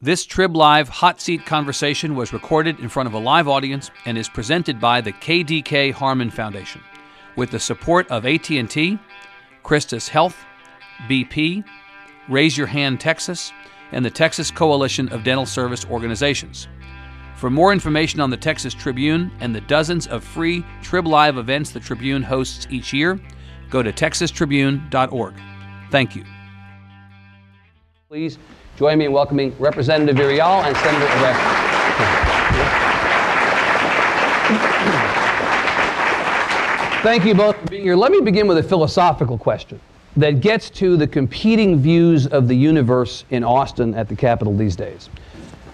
This Trib Live hot seat conversation was recorded in front of a live audience and is presented by the KDK Harmon Foundation with the support of AT&T, Christus Health, BP, Raise Your Hand Texas, and the Texas Coalition of Dental Service Organizations. For more information on the Texas Tribune and the dozens of free Trib Live events the Tribune hosts each year, go to texastribune.org. Thank you. Please join me in welcoming Representative Villarreal and Senator Thank you both for being here. Let me begin with a philosophical question that gets to the competing views of the universe in Austin at the Capitol these days.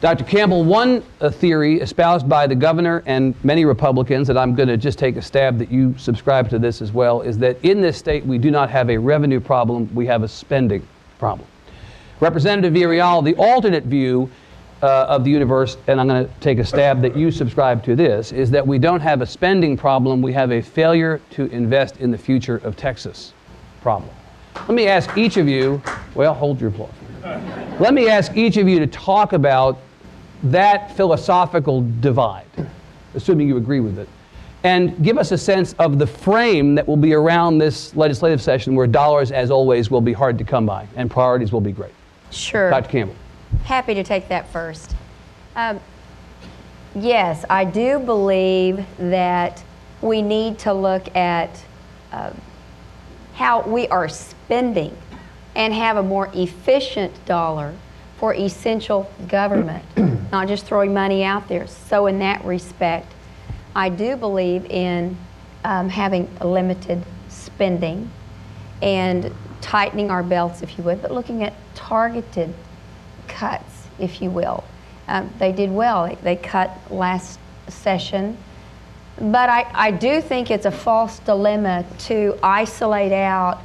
Dr. Campbell, one uh, theory espoused by the governor and many Republicans, and I'm going to just take a stab that you subscribe to this as well, is that in this state we do not have a revenue problem, we have a spending problem. Representative Villarreal, the alternate view uh, of the universe, and I'm going to take a stab that you subscribe to this, is that we don't have a spending problem, we have a failure to invest in the future of Texas problem. Let me ask each of you, well, hold your applause. Let me ask each of you to talk about that philosophical divide, assuming you agree with it, and give us a sense of the frame that will be around this legislative session where dollars, as always, will be hard to come by and priorities will be great. Sure. Dr. Campbell. Happy to take that first. Um, yes, I do believe that we need to look at uh, how we are spending and have a more efficient dollar for essential government, not just throwing money out there. So, in that respect, I do believe in um, having limited spending and tightening our belts, if you would, but looking at targeted cuts, if you will. Um, they did well. They cut last session. But I, I do think it's a false dilemma to isolate out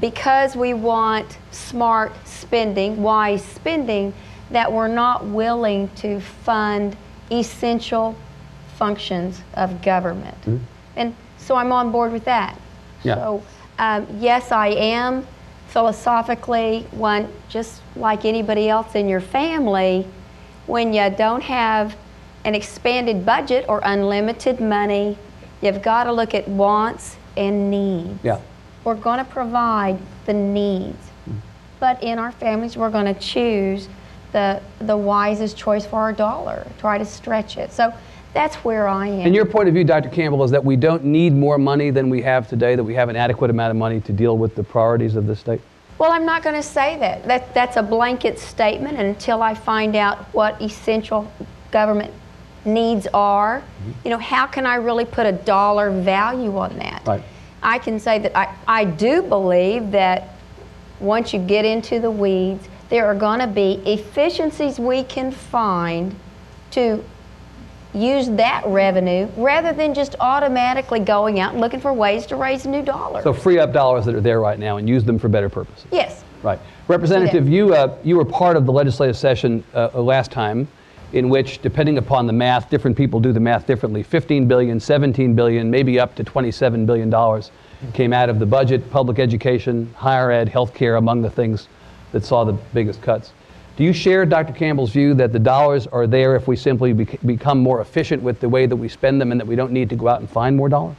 because we want smart spending, wise spending, that we're not willing to fund essential functions of government. Mm-hmm. And so I'm on board with that. Yeah. So, um, yes, I am philosophically one, just like anybody else in your family, when you don't have an expanded budget or unlimited money, you've got to look at wants and needs. Yeah. We're going to provide the needs. Mm-hmm. But in our families, we're going to choose the, the wisest choice for our dollar, try to stretch it. So that's where I am. And your point of view, Dr. Campbell, is that we don't need more money than we have today, that we have an adequate amount of money to deal with the priorities of the state? Well, I'm not going to say that. that. That's a blanket statement until I find out what essential government needs are. Mm-hmm. You know, how can I really put a dollar value on that? Right. I can say that I, I do believe that once you get into the weeds, there are going to be efficiencies we can find to use that revenue rather than just automatically going out and looking for ways to raise new dollars. So free up dollars that are there right now and use them for better purposes. Yes. Right. Representative, you, uh, you were part of the legislative session uh, last time in which, depending upon the math, different people do the math differently. 15 billion, 17 billion, maybe up to 27 billion dollars came out of the budget, public education, higher ed, healthcare, among the things that saw the biggest cuts. Do you share Dr. Campbell's view that the dollars are there if we simply become more efficient with the way that we spend them and that we don't need to go out and find more dollars?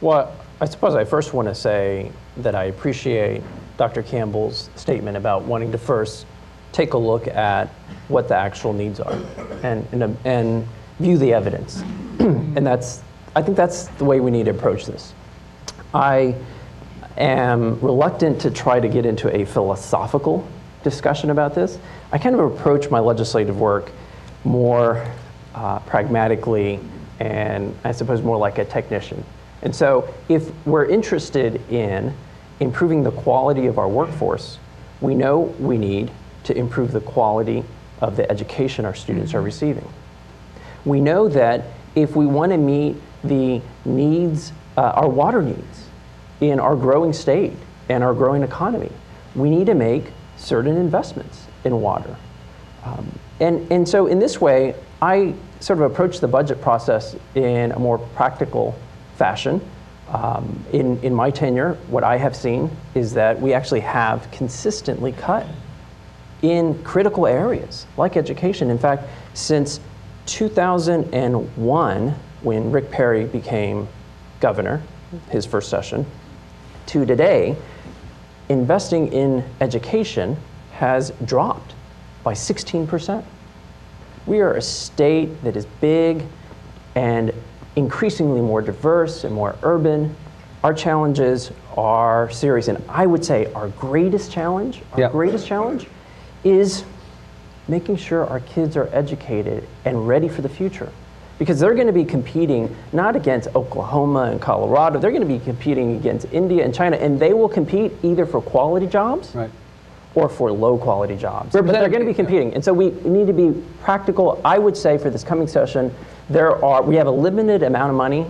Well, I suppose I first want to say that I appreciate Dr. Campbell's statement about wanting to first take a look at what the actual needs are and, and, and view the evidence. and that's, I think that's the way we need to approach this. I am reluctant to try to get into a philosophical discussion about this. I kind of approach my legislative work more uh, pragmatically and I suppose more like a technician. And so if we're interested in improving the quality of our workforce, we know we need to improve the quality of the education our students are receiving. We know that if we want to meet the needs, uh, our water needs in our growing state and our growing economy, we need to make certain investments in water. Um, and, and so, in this way, I sort of approach the budget process in a more practical fashion. Um, in, in my tenure, what I have seen is that we actually have consistently cut in critical areas like education. In fact, since 2001, when Rick Perry became governor, his first session, to today, investing in education has dropped by 16%. We are a state that is big and increasingly more diverse and more urban. Our challenges are serious, and I would say our greatest challenge, our Yep. greatest challenge, is making sure our kids are educated and ready for the future. Because they're going to be competing not against Oklahoma and Colorado, they're going to be competing against India and China, and they will compete either for quality jobs Right. or for low quality jobs. But they're going to be competing. And so we need to be practical. I would say for this coming session, there are we have a limited amount of money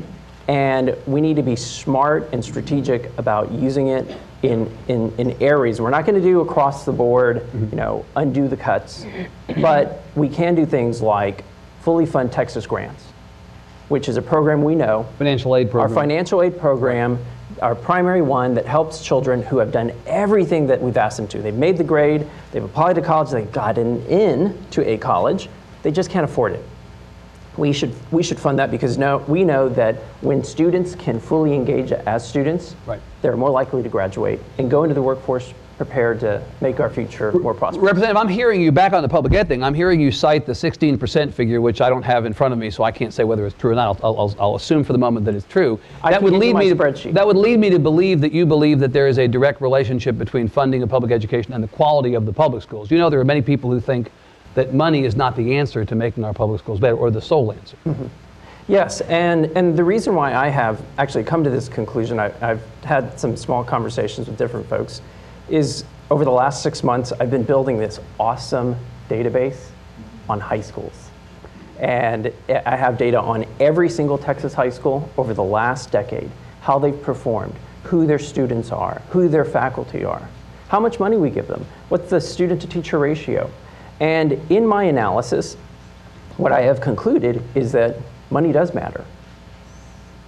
and we need to be smart and strategic about using it in, in, in areas. We're not going to do across the board, mm-hmm. you know, undo the cuts, but we can do things like fully fund Texas grants, which is a program we know Financial aid program. our financial aid program, our primary one that helps children who have done everything that we've asked them to. They've made the grade, they've applied to college, they've gotten in to a college, they just can't afford it. We should, we should fund that because no, we know that when students can fully engage as students, Right. they're more likely to graduate and go into the workforce prepared to make our future more prosperous. Representative, I'm hearing you back on the public ed thing. I'm hearing you cite the 16% figure, which I don't have in front of me, so I can't say whether it's true or not. I'll, I'll, I'll assume for the moment that it's true. I that would lead me to that would lead me to believe that you believe that there is a direct relationship between funding of public education and the quality of the public schools. You know, there are many people who think that money is not the answer to making our public schools better, or the sole answer. Mm-hmm. Yes, and, and the reason why I have actually come to this conclusion, I, I've had some small conversations with different folks, is over the last six months, I've been building this awesome database on high schools. And I have data on every single Texas high school over the last decade, how they've performed, who their students are, who their faculty are, how much money we give them, what's the student to teacher ratio. And in my analysis, what I have concluded is that money does matter.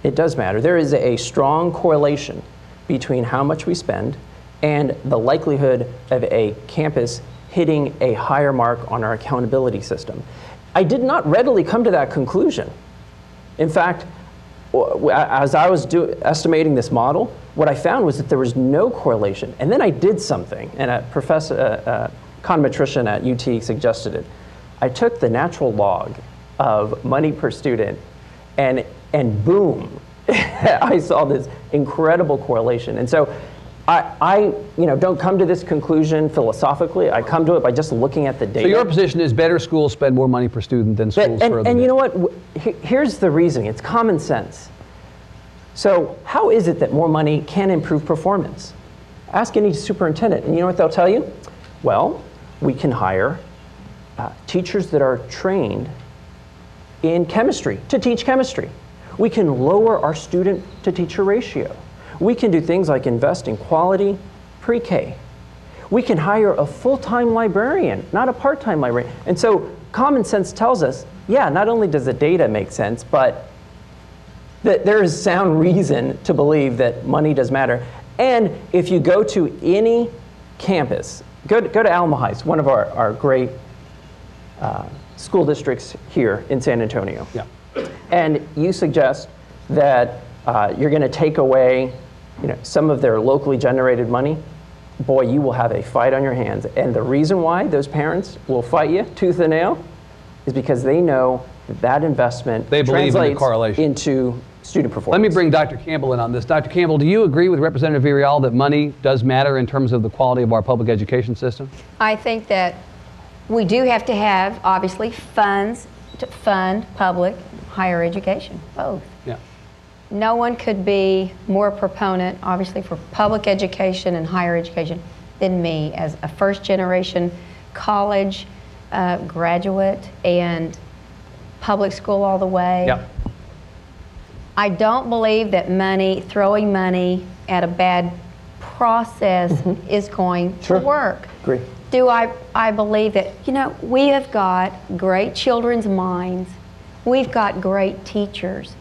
It does matter. There is a strong correlation between how much we spend and the likelihood of a campus hitting a higher mark on our accountability system. I did not readily come to that conclusion. In fact, as I was do, estimating this model, what I found was that there was no correlation. And then I did something, and a professor, uh, uh, econometrician at UT suggested it. I took the natural log of money per student, and and boom, I saw this incredible correlation. And so, I, I you know don't come to this conclusion philosophically. I come to it by just looking at the data. So your position is better schools spend more money per student than schools And, further. and, and you know what? Here's the reasoning it's common sense. So, how is it that more money can improve performance? Ask any superintendent, and you know what they'll tell you? Well, we can hire uh, teachers that are trained in chemistry to teach chemistry. We can lower our student to teacher ratio. We can do things like invest in quality pre K. We can hire a full time librarian, not a part time librarian. And so common sense tells us yeah, not only does the data make sense, but that there is sound reason to believe that money does matter. And if you go to any campus, go to, go to Alamo Heights, one of our, our great uh, school districts here in San Antonio Yeah. and you suggest that uh, you're going to take away you know, some of their locally generated money, boy, you will have a fight on your hands. And the reason why those parents will fight you tooth and nail is because they know that that investment They believe in the translates correlation. into student performance. Let me bring Dr. Campbell in on this. Dr. Campbell, do you agree with Representative Villarreal that money does matter in terms of the quality of our public education system? I think that we do have to have, obviously, funds to fund public higher education, both. No one could be more proponent, obviously, for public education and higher education than me as a first generation college uh, graduate and public school all the way. Yeah. I don't believe that money, throwing money at a bad process is going Sure. to work. Agree. Do I, I believe that, you know, we have got great children's minds, we've got great teachers,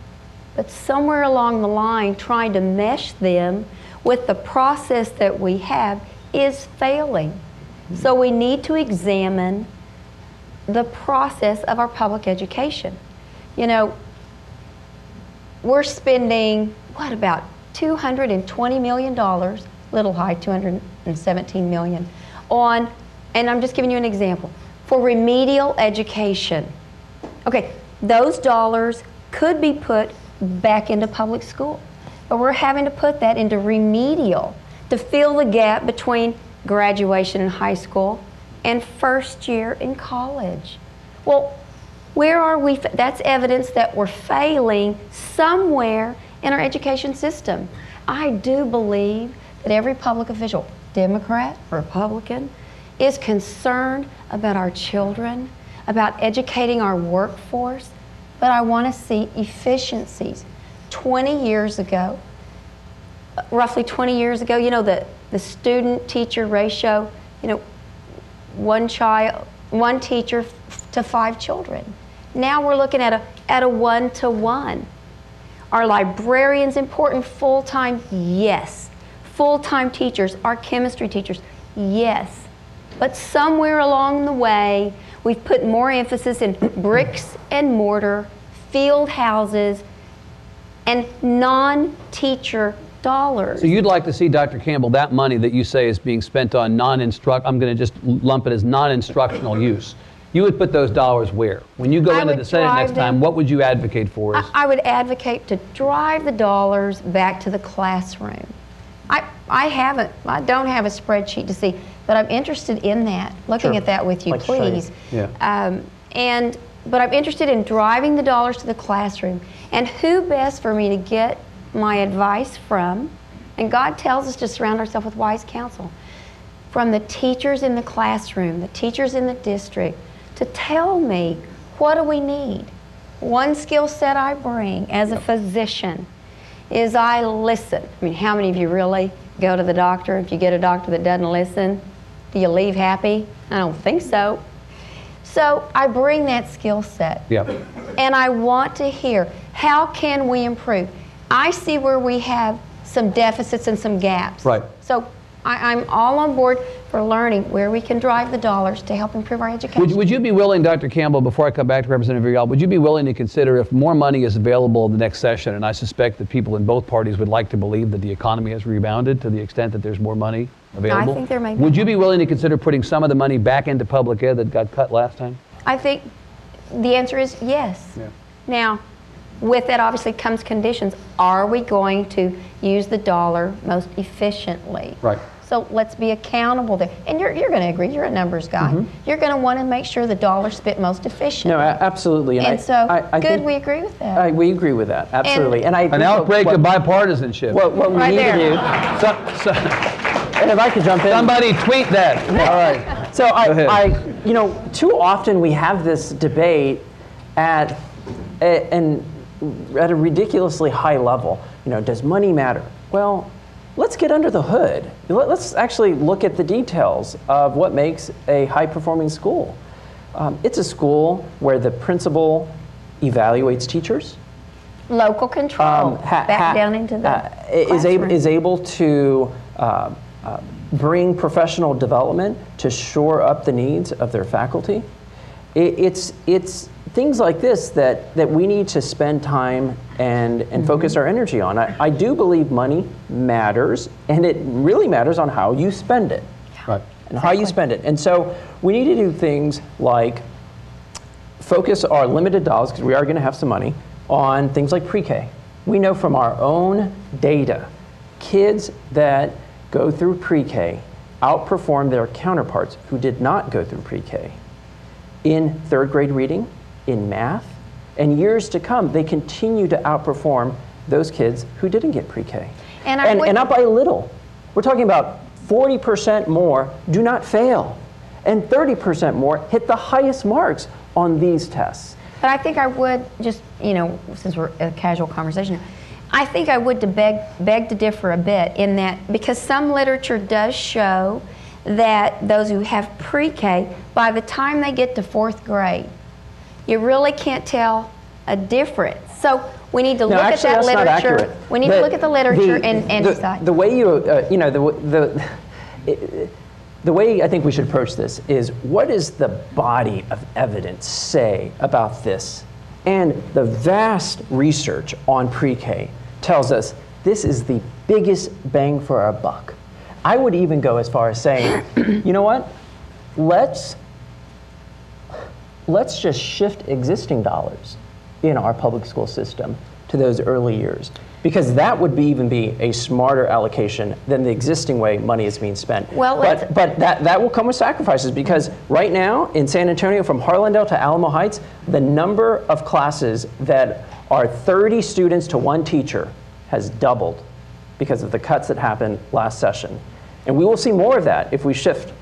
but somewhere along the line, trying to mesh them with the process that we have is failing. So we need to examine the process of our public education. You know, we're spending, what, about $220 million, little high, 217 million, on, and I'm just giving you an example, for remedial education. Okay, those dollars could be put back into public school, but we're having to put that into remedial to fill the gap between graduation in high school and first year in college. Well, where are we? That's evidence that we're failing somewhere in our education system. I do believe that every public official, Democrat, Republican, is concerned about our children, about educating our workforce, but I want to see efficiencies. 20 years ago, roughly 20 years ago, you know, the, the student teacher ratio, you know, one child, one teacher to five children. Now we're looking at a, at a one to one. Are librarians important full time? Yes. Full time teachers, our chemistry teachers? Yes. But somewhere along the way, we've put more emphasis in bricks and mortar, field houses, and non teacher dollars. So you'd like to see, Dr. Campbell, that money that you say is being spent on non-instruct, I'm going to just lump it as non-instructional use. You would put those dollars where? When you go I into the Senate next time, what would you advocate for us? I, I would advocate to drive the dollars back to the classroom. I, I haven't, I don't have a spreadsheet to see, but I'm interested in that, looking Sure. at that with you, Like you. please. Yeah. Um, and, but I'm interested in driving the dollars to the classroom. And who best for me to get my advice from? And God tells us to surround ourselves with wise counsel. From the teachers in the classroom, the teachers in the district, to tell me what do we need? One skill set I bring as a physician is I listen. I mean, how many of you really go to the doctor? If you get a doctor that doesn't listen, do you leave happy? I don't think so. So I bring that skill set. Yeah. And I want to hear how can we improve? I see where we have some deficits and some gaps. Right. So I, I'm all on board for learning where we can drive the dollars to help improve our education. Would, would you be willing, Dr. Campbell, before I come back to Representative Rial, would you be willing to consider if more money is available in the next session, and I suspect that people in both parties would like to believe that the economy has rebounded to the extent that there's more money available? think there may be Would you be willing to consider putting some of the money back into public ed that got cut last time? I think the answer is yes. Yeah. Now, with that obviously comes conditions. Are we going to use the dollar most efficiently? Right. So let's be accountable there. And you're, you're going to agree, you're a numbers guy. Mm-hmm. You're going to want to make sure the dollar's spent most efficiently. No, a- absolutely. And I- so, I- I good, think- we agree with that. I, we agree with that, absolutely. And, I An outbreak what, of bipartisanship. what, what we Right need there. to do, So- so- and if I could jump in. somebody tweet that. All right. So I. I, you know, too often we have this debate at, a, and at a ridiculously high level. You know, does money matter? Well, let's get under the hood. Let, us actually look at the details of what makes a high-performing school. Um, it's a school where the principal evaluates teachers. Local control, um, ha- back ha- down into the uh, is able is able to uh, uh, bring professional development to shore up the needs of their faculty. It, it's it's things like this that that we need to spend time and and focus our energy on. I, I do believe money matters, and it really matters on how you spend it Right. and how you spend it. And so we need to do things like focus our limited dollars, because we are going to have some money, on things like pre K. We know from our own data, kids that go through pre K outperform their counterparts who did not go through pre K in third grade reading, in math, and years to come, they continue to outperform those kids who didn't get pre K. And and, and not by a little. We're talking about 40% more do not fail, and 30% more hit the highest marks on these tests. But I think I would just, you know, since we're a casual conversation, I think I would to beg, beg to differ a bit in that because some literature does show that those who have pre-K, by the time they get to fourth grade, you really can't tell a difference. So we need to No, look actually, at that literature. We need The- to look at the literature the- and, and the, decide. The way you, uh, you know, the, the the way I think we should approach this is what does the body of evidence say about this? And the vast research on pre K tells us this is the biggest bang for our buck. I would even go as far as saying, you know what? Let's let's just shift existing dollars in our public school system to those early years because that would be even be a smarter allocation than the existing way money is being spent. Well, but, but that, that will come with sacrifices because right now in San Antonio, from Harlandale to Alamo Heights, the number of classes that are 30 students to one teacher has doubled because of the cuts that happened last session. And we will see more of that if we shift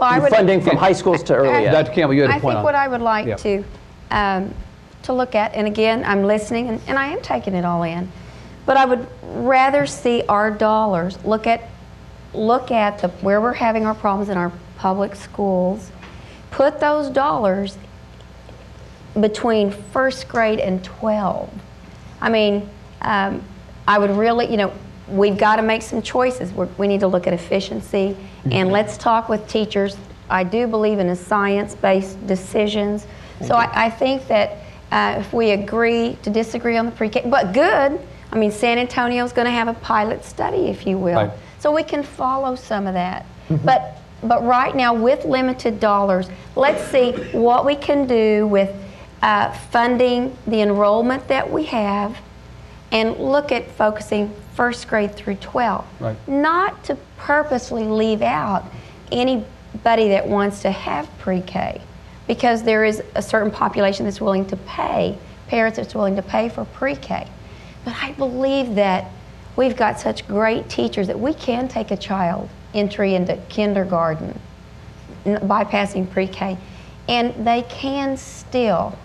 Well, I would- funding from high schools to early ed. Dr. Campbell, you had a I point I think on what. I would like Yeah. to, um, to look at, and again, I'm listening and, and I am taking it all in, but I would rather see our dollars, look at, look at the, where we're having our problems in our public schools, put those dollars between first grade and 12. I mean, um, I would really, you know, we've got to make some choices. We're, we need to look at efficiency and let's talk with teachers. I do believe in a science-based decisions. So I, I think that uh, if we agree to disagree on the pre-K, but good. I mean, San Antonio's going to have a pilot study, if you will, Right. so we can follow some of that. But but right now, with limited dollars, let's see what we can do with uh, funding the enrollment that we have, and look at focusing first grade through 12. Right. Not to purposely leave out anybody that wants to have pre-K, because there is a certain population that's willing to pay, parents that's willing to pay for pre-K. But I believe that we've got such great teachers that we can take a child entry into kindergarten, bypassing pre-K, and they can still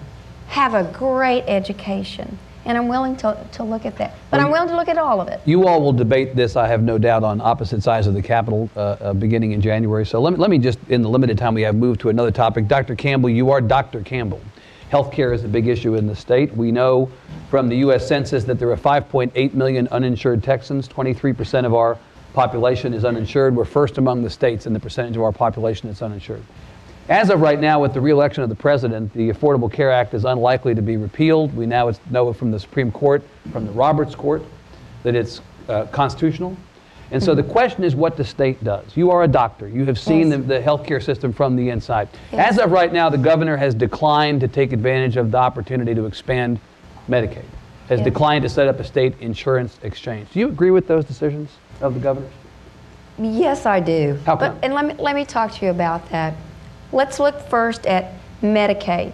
have a great education. And I'm willing to, to look at that. But I'm willing to look at all of it. You all will debate this, I have no doubt, on opposite sides of the Capitol uh, uh, beginning in January. So let me, let me just, in the limited time we have, move to another topic. Dr. Campbell, you are Dr. Campbell. Healthcare is a big issue in the state. We know from the U.S. Census that there are 5.8 million uninsured Texans. 23% of our population is uninsured. We're first among the states in the percentage of our population that's uninsured. As of right now, with the reelection of the president, the Affordable Care Act is unlikely to be repealed. We now know from the Supreme Court, from the Roberts Court, that it's uh, constitutional. And so the question is what the state does. You are a doctor. You have seen Yes. the, the healthcare system from the inside. Yes. As of right now, the governor has declined to take advantage of the opportunity to expand Medicaid, has Yes. declined to set up a state insurance exchange. Do you agree with those decisions of the governor's? Yes, I do. How But, come? and let me, let me talk to you about that. Let's look first at Medicaid.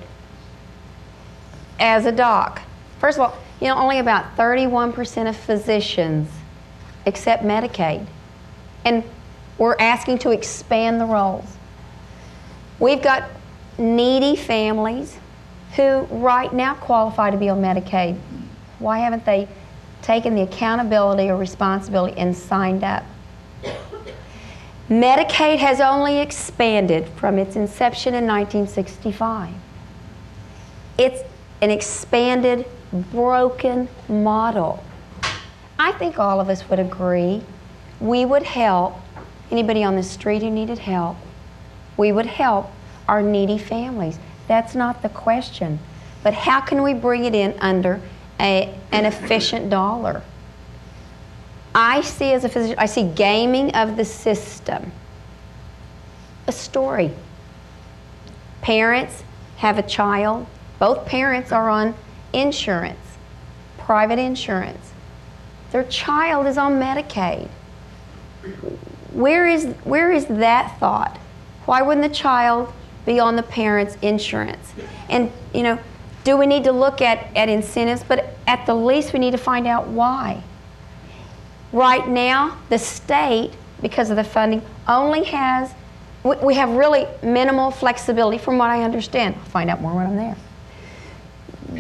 As a doc, first of all, you know, only about 31% of physicians accept Medicaid. And we're asking to expand the rolls. We've got needy families who right now qualify to be on Medicaid. Why haven't they taken the accountability or responsibility and signed up? Medicaid has only expanded from its inception in 1965. It's an expanded, broken model. I think all of us would agree we would help anybody on the street who needed help. We would help our needy families. That's not the question. But how can we bring it in under a, an efficient dollar? I see as a physician, I see gaming of the system. A story. Parents have a child, both parents are on insurance, private insurance. Their child is on Medicaid. Where is, where is that thought? Why wouldn't the child be on the parent's insurance? And, you know, do we need to look at, at incentives? But at the least, we need to find out why. Right now, the state, because of the funding, only has, we, we have really minimal flexibility from what I understand. I'll find out more when I'm there.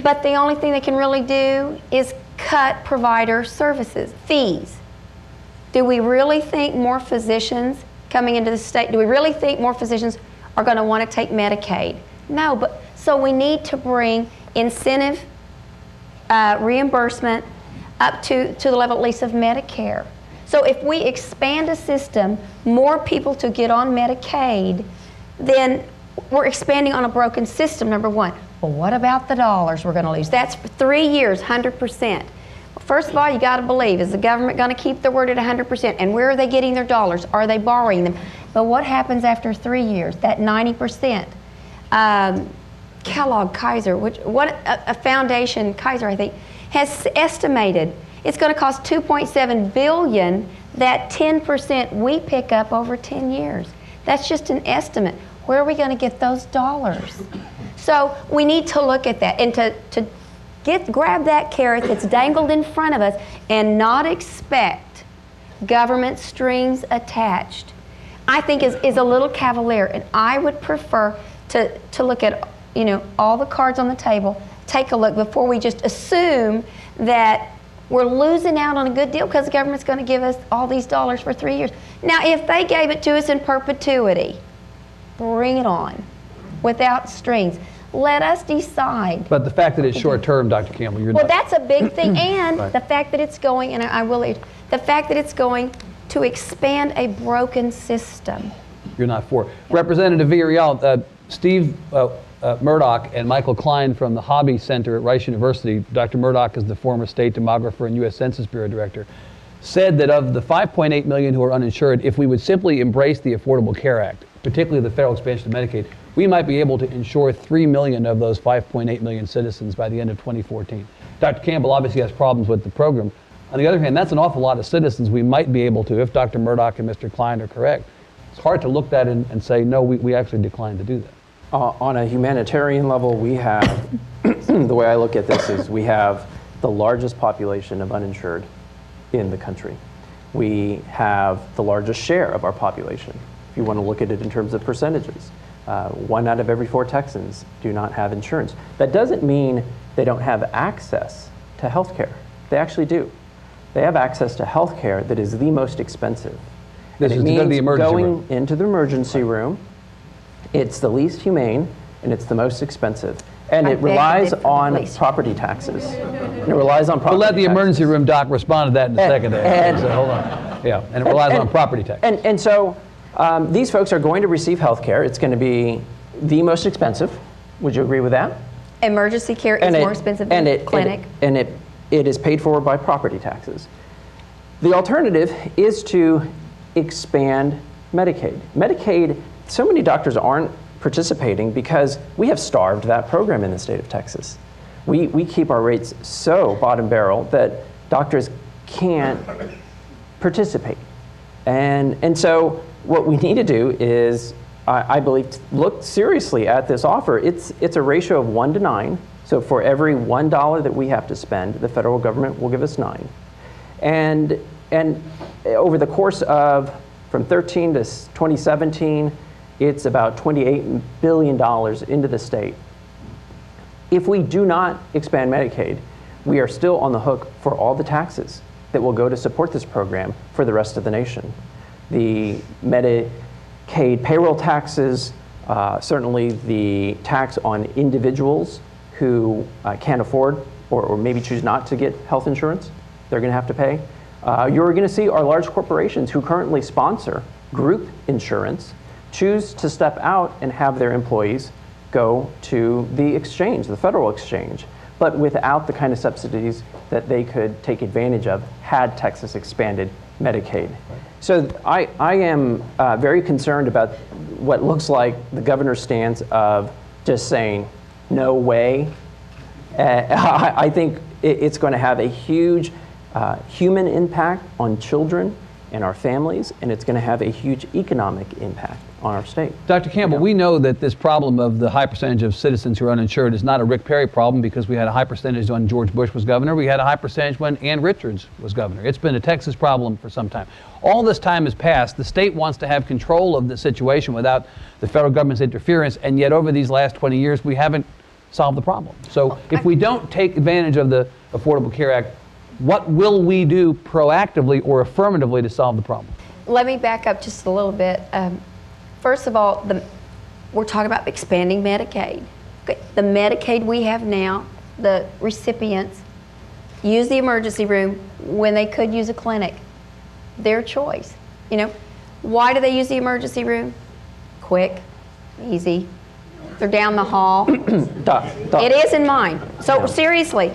But the only thing they can really do is cut provider services, fees. Do we really think more physicians coming into the state, do we really think more physicians are going to want to take Medicaid? No, but so we need to bring incentive uh, reimbursement up to, to the level at least of Medicare So if we expand a system, more people to get on Medicaid, then we're expanding on a broken system, number one. Well, what about the dollars we're going to lose? That's three years, 100%. First of all, you got to believe is the government going to keep their word at 100%? And where are they getting their dollars? Are they borrowing them? But what happens after three years? That 90%. Um, Kellogg Kaiser, which what a, a foundation Kaiser I think has estimated it's going to cost 2.7 billion. That 10% we pick up over 10 years. That's just an estimate. Where are we going to get those dollars? So we need to look at that and to, to get grab that carrot that's dangled in front of us and not expect government strings attached. I think is, is a little cavalier, and I would prefer to, to look at you know all the cards on the table, take a look before we just assume that we're losing out on a good deal because the government's going to give us all these dollars for three years. Now, if they gave it to us in perpetuity, bring it on without strings. Let us decide. But the fact that it's short term, Dr. Campbell, you're Well, not. that's a big thing, and Right. the fact that it's going, and I I will, the fact that it's going to expand a broken system. you're not for. Representative Villarreal, uh, Steve uh, uh, Murdock and Michael Cline from the Hobby Center at Rice University, Dr. Murdock is the former state demographer and U.S. Census Bureau director, said that of the 5.8 million who are uninsured, if we would simply embrace the Affordable Care Act, particularly the federal expansion of Medicaid, we might be able to insure 3 million of those 5.8 million citizens by the end of 2014. Dr. Campbell obviously has problems with the program. On the other hand, that's an awful lot of citizens we might be able to, if Dr. Murdock and Mr. Cline are correct. It's hard to look at and, and say, no, we, we actually declined to do that. Uh, on a humanitarian level, we have, the way I look at this is we have the largest population of uninsured in the country. We have the largest share of our population, if you want to look at it in terms of percentages. Uh, one out of every four Texans do not have insurance. That doesn't mean they don't have access to health care. They actually do. They have access to health care that is the most expensive. This And is it to the emergency going room. into the emergency room, it's the least humane and it's the most expensive. And I it relies on property taxes. And it relies on property We'll let the taxes. emergency room doc respond to that in a And- second. there. and- So, hold on. Yeah, and it relies on property tax. And, and so um, these folks are going to receive health care. It's going to be the most expensive. Would you agree with that? Emergency care is it- more expensive and than it- clinic. it- And it, it is paid for by property taxes. The alternative is to expand Medicaid. Medicaid, so many doctors aren't participating because we have starved that program in the state of Texas. We, we keep our rates so bottom barrel that doctors can't participate. And, and so what we need to do is, I, I believe, look seriously at this offer. It's, it's a ratio of one to nine. So for every one dollar that we have to spend, the federal government will give us nine. And, and over the course of from 13 to 2017, it's about $28 billion into the state. If we do not expand Medicaid, we are still on the hook for all the taxes that will go to support this program for the rest of the nation. The Medicaid payroll taxes, uh, certainly the tax on individuals who uh, can't afford or, or maybe choose not to get health insurance, they're going to have to pay. Uh, you're going to see our large corporations who currently sponsor group insurance choose to step out and have their employees go to the exchange, the federal exchange, but without the kind of subsidies that they could take advantage of had Texas expanded Medicaid. So I, I am uh, very concerned about what looks like the governor's stance of just saying, no way. Uh, I, I think it, it's going to have a huge uh, human impact on children and our families, and it's going to have a huge economic impact on our state. Dr. Campbell, we know that this problem of the high percentage of citizens who are uninsured is not a Rick Perry problem because we had a high percentage when George Bush was governor. We had a high percentage when Ann Richards was governor. It's been a Texas problem for some time. All this time has passed. The state wants to have control of the situation without the federal government's interference, and yet over these last 20 years, we haven't solved the problem. So if we don't take advantage of the Affordable Care Act, what will we do proactively or affirmatively to solve the problem? Let me back up just a little bit. Um, first of all, the, we're talking about expanding Medicaid. Okay, The Medicaid we have now, the recipients use the emergency room when they could use a clinic. their choice. You know, why do they use the emergency room? Quick, easy. They're down the hall. Doc, Doc, It is in mine. So seriously,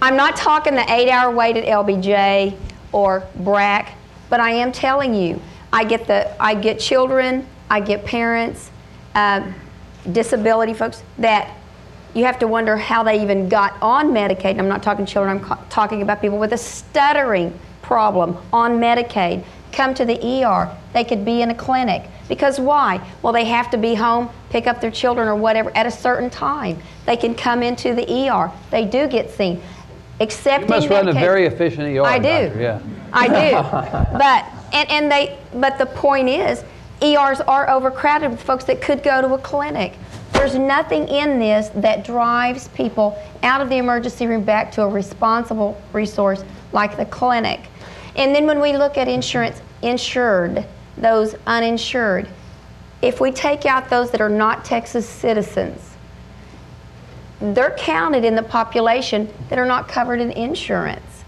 I'm not talking the eight-hour wait at LBJ or BRAC, but I am telling you, I get the, I get children, I get parents, um, disability folks that you have to wonder how they even got on Medicaid. I'm not talking children. I'm ca- talking about people with a stuttering problem on Medicaid. Come to the ER. They could be in a clinic. Because why? Well, they have to be home, pick up their children or whatever at a certain time. They can come into the ER. They do get seen. Except You must run a very efficient ER, I do. doctor, yeah. I do. but and, and they but the point is ERs are overcrowded with folks that could go to a clinic. There's nothing in this that drives people out of the emergency room back to a responsible resource like the clinic. And then when we look at insurance, insured, those uninsured, if we take out those that are not Texas citizens, they're counted in the population that are not covered in insurance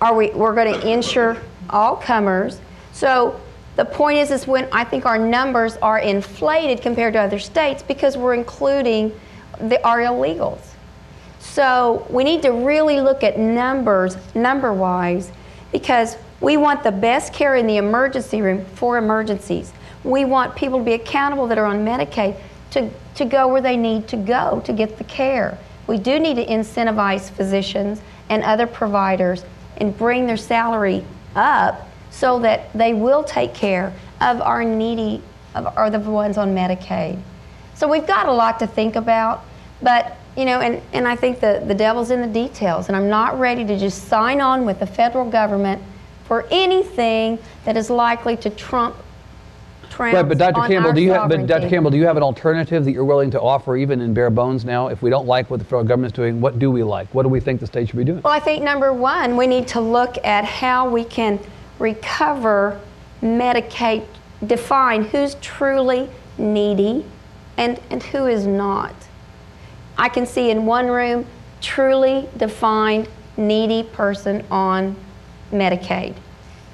are we we're going to insure all comers so the point is is when i think our numbers are inflated compared to other states because we're including the our illegals. So we need to really look at numbers number wise because we want the best care in the emergency room for emergencies. We want people to be accountable that are on medicaid to, to go where they need to go to get the care. We do need to incentivize physicians and other providers and bring their salary up so that they will take care of our needy of, or the ones on Medicaid. So we've got a lot to think about, but you know, and, and I think the, the devil's in the details, and I'm not ready to just sign on with the federal government for anything that is likely to trump Right, but Dr. Campbell, do you have, but Dr. Campbell, do you have an alternative that you're willing to offer even in bare bones now? If we don't like what the federal government's doing, what do we like? What do we think the state should be doing? Well, I think number one, we need to look at how we can recover Medicaid, define who's truly needy and, and who is not. I can see in one room truly defined needy person on Medicaid.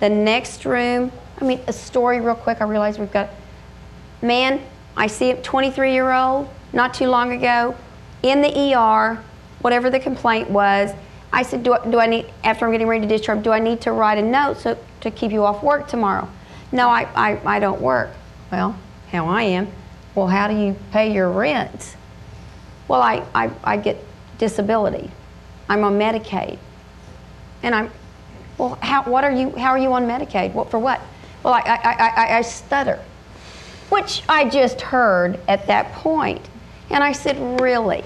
The next room, I mean, a story real quick. I realize we've got man, I see a 23 year old not too long ago in the ER, whatever the complaint was. I said, do I, do I need, after I'm getting ready to discharge, do I need to write a note so, to keep you off work tomorrow? No, I, I, I don't work. Well, how I am. Well, how do you pay your rent? Well, I, I, I get disability. I'm on Medicaid. And I'm, well, how, what are you, how are you on Medicaid? What, for what? Well, I, I, I, I stutter, which I just heard at that point. And I said, really?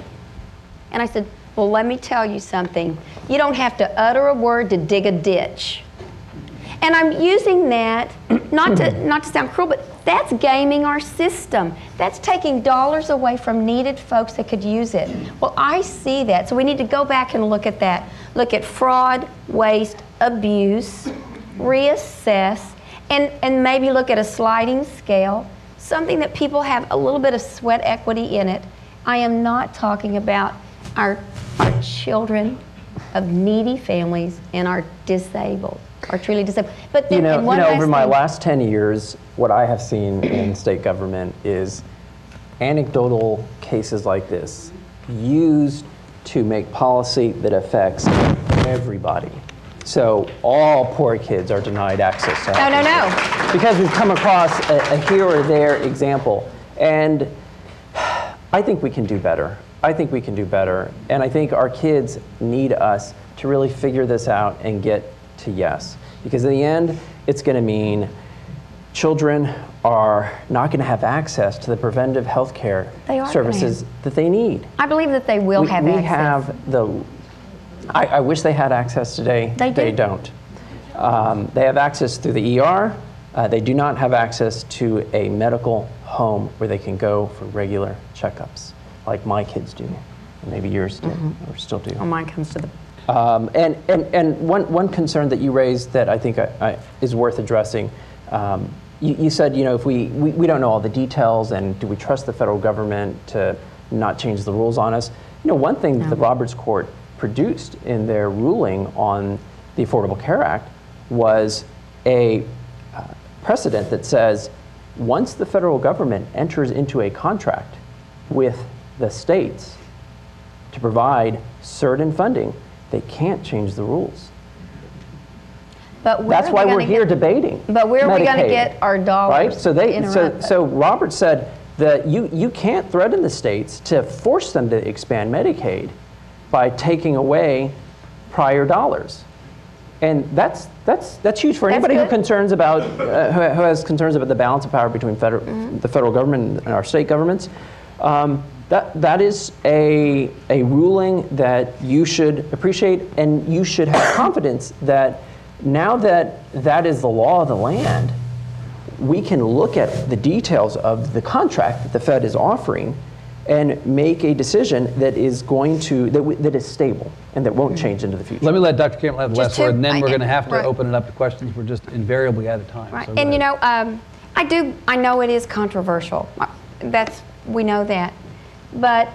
And I said, well, let me tell you something. You don't have to utter a word to dig a ditch. And I'm using that not to not to sound cruel, but that's gaming our system. That's taking dollars away from needed folks that could use it. Well, I see that. So we need to go back and look at that. Look at fraud, waste, abuse, reassess, and, and maybe look at a sliding scale, something that people have a little bit of sweat equity in it. I am not talking about our, our children of needy families and our disabled, our truly disabled. But then, You know, you know over my thing. last 10 years, what I have seen in state government is anecdotal cases like this used to make policy that affects everybody. So all poor kids are denied access to No, health no, insurance. no. Because we've come across a, a here or there example. And I think we can do better. I think we can do better. And I think our kids need us to really figure this out and get to yes. Because in the end, it's going to mean children are not going to have access to the preventive health care They services that they need. I believe that they will we, have we access. have the. I, I wish they had access today. They do. don't. Um, they have access through the ER. Uh, they do not have access to a medical home where they can go for regular checkups, like my kids do, and maybe yours do, Mm-hmm. or still do. Well, mine comes to the Um, and and, and one, one concern that you raised that I think I, I, is worth addressing, um, you, you said, you know, if we, we, we don't know all the details and do we trust the federal government to not change the rules on us? You know, one thing that the Roberts Court produced in their ruling on the Affordable Care Act was a uh, precedent that says once the federal government enters into a contract with the states to provide certain funding, they can't change the rules. But where That's why we're here get- debating. But where are we going to get our dollars? Right? So they so so? Robert said that you you can't threaten the states to force them to expand Medicaid by taking away prior dollars. And that's that's that's huge for That's anybody who concerns about uh, who, who has concerns about the balance of power between federal, Mm-hmm. the federal government and our state governments. Um, that that is a a ruling that you should appreciate, and you should have confidence that now that that is the law of the land, we can look at the details of the contract that the Fed is offering and make a decision that is going to that, w- that is stable and that won't change into the future. Let me let Dr. Campbell have the last word, and then I- we're going to have to right. open it up to questions. We're just invariably out of time. Right. So go and you know, um, I do. I know it is controversial. Uh, That's we know that. But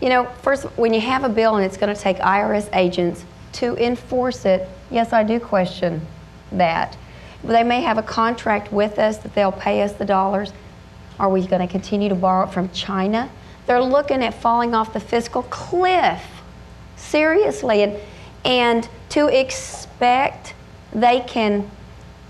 you know, first, when you have a bill and it's going to take IRS agents to enforce it, yes, I do question that. They may have a contract with us that they'll pay us the dollars. Are we going to continue to borrow it from China? They're looking at falling off the fiscal cliff seriously and and to expect they can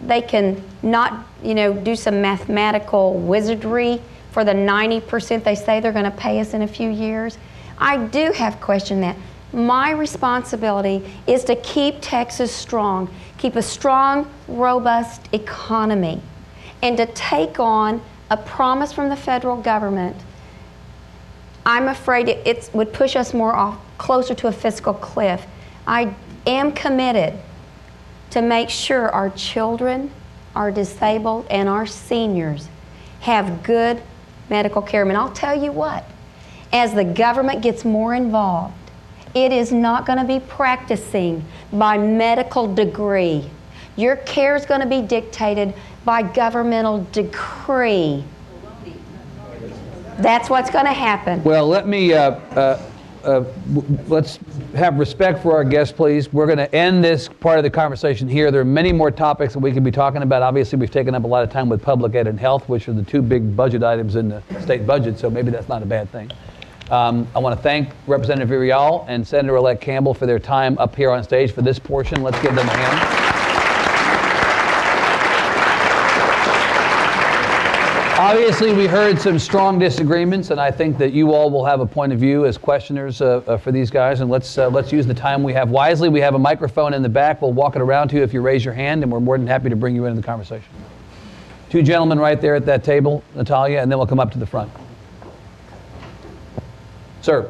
they can not you know do some mathematical wizardry for the 90% they say they're going to pay us in a few years. I do have questioned that my responsibility is to keep texas strong keep a strong robust economy and to take on a promise from the federal government. I'm afraid it it's, would push us more off, closer to a fiscal cliff. I am committed to make sure our children, our disabled, and our seniors have good medical care. And I'll tell you what, as the government gets more involved, it is not going to be practicing by medical degree. Your care is going to be dictated by governmental decree. That's what's going to happen. Well, let me, uh, uh, uh, let's have respect for our guests, please. We're going to end this part of the conversation here. There are many more topics that we could be talking about. Obviously, we've taken up a lot of time with public ed and health, which are the two big budget items in the state budget, so maybe that's not a bad thing. Um, I want to thank Representative Villarreal and Senator-elect Campbell for their time up here on stage for this portion. Let's give them a hand. Obviously, we heard some strong disagreements, and I think that you all will have a point of view as questioners uh, uh, for these guys. And let's uh, let's use the time we have wisely. We have a microphone in the back. We'll walk it around to you if you raise your hand, and we're more than happy to bring you into the conversation. Two gentlemen right there at that table, Natalia, and then we'll come up to the front. Sir.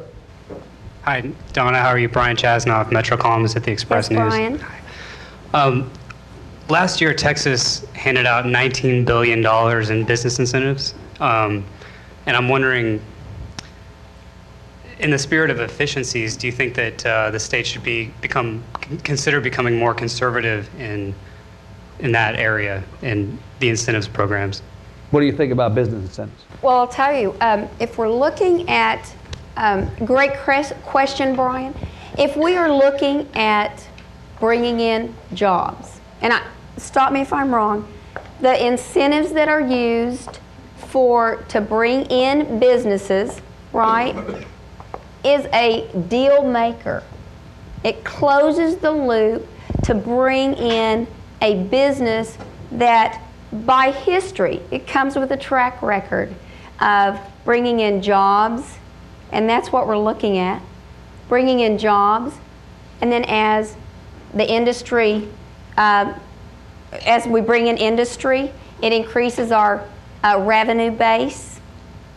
Hi, Donna. How are you? Brian Chasnoff, Metro columnist at the Express Yes, News. Brian. Um, last year, Texas handed out $19 billion in business incentives. Um, and I'm wondering, in the spirit of efficiencies, do you think that uh, the state should be become consider becoming more conservative in in that area in the incentives programs? What do you think about business incentives? Well, I'll tell you, um, if we're looking at, um, great cres- question, Brian. If we are looking at bringing in jobs, and I, stop me if I'm wrong, the incentives that are used for to bring in businesses, right, is a deal maker. It closes the loop to bring in a business that, by history, it comes with a track record of bringing in jobs, and that's what we're looking at bringing in jobs, and then as the industry, uh, as we bring in industry, it increases our uh, revenue base.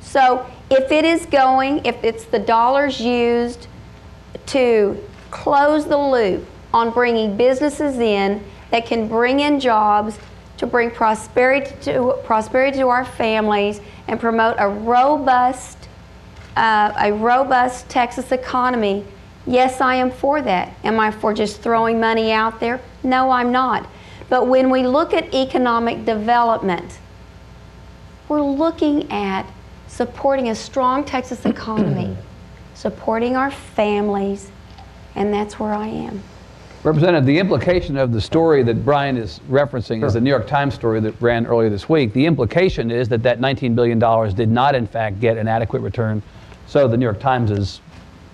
So if it is going, if it's the dollars used to close the loop on bringing businesses in that can bring in jobs to bring prosperity to prosperity to our families and promote a robust uh, a robust Texas economy. Yes, I am for that. Am I for just throwing money out there? No, I'm not. But when we look at economic development, we're looking at supporting a strong Texas economy, supporting our families, and that's where I am. Representative, the implication of the story that Brian is referencing is the New York Times story that ran earlier this week. The implication is that that $19 billion did not, in fact, get an adequate return. So the New York Times'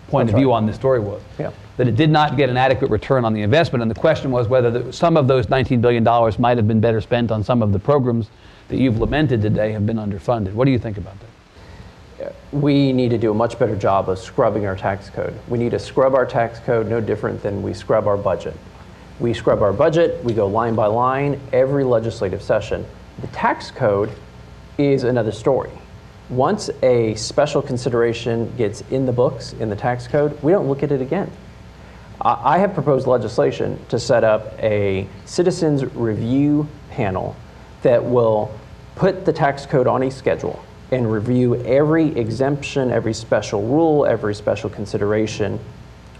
point That's of view right. on this story was Yeah. that it did not get an adequate return on the investment. And the question was whether the, some of those $19 billion might have been better spent on some of the programs that you've lamented today have been underfunded. What do you think about that? Uh, we need to do a much better job of scrubbing our tax code. We need to scrub our tax code no different than we scrub our budget. We scrub our budget, we go line by line every legislative session. The tax code is another story. Once a special consideration gets in the books in the tax code, we don't look at it again. I I have proposed legislation to set up a citizens review panel that will put the tax code on a schedule and review every exemption, every special rule, every special consideration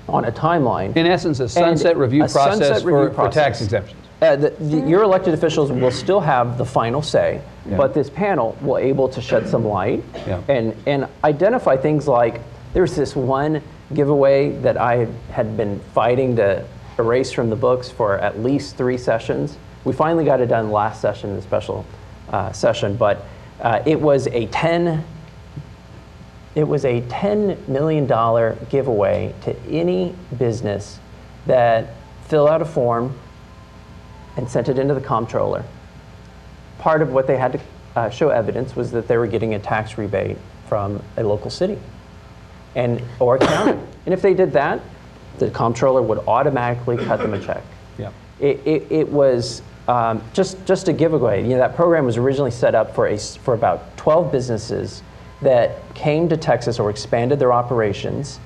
on a timeline. In essence, a sunset review a process sunset for, review for tax exemptions. Uh, the, the, your elected officials will still have the final say, Yeah. but this panel will able to shed some light Yeah. and, and identify things like there's this one giveaway that I had been fighting to erase from the books for at least three sessions. We finally got it done last session, the special uh, session, but uh, it was a 10 it was a $10 million giveaway to any business that filled out a form and sent it into the comptroller. Part of what they had to uh, show evidence was that they were getting a tax rebate from a local city and or county. and if they did that, the comptroller would automatically cut them a check. Yeah. It, it, it was um, just just a giveaway. You know, that program was originally set up for a for about 12 businesses that came to Texas or expanded their operations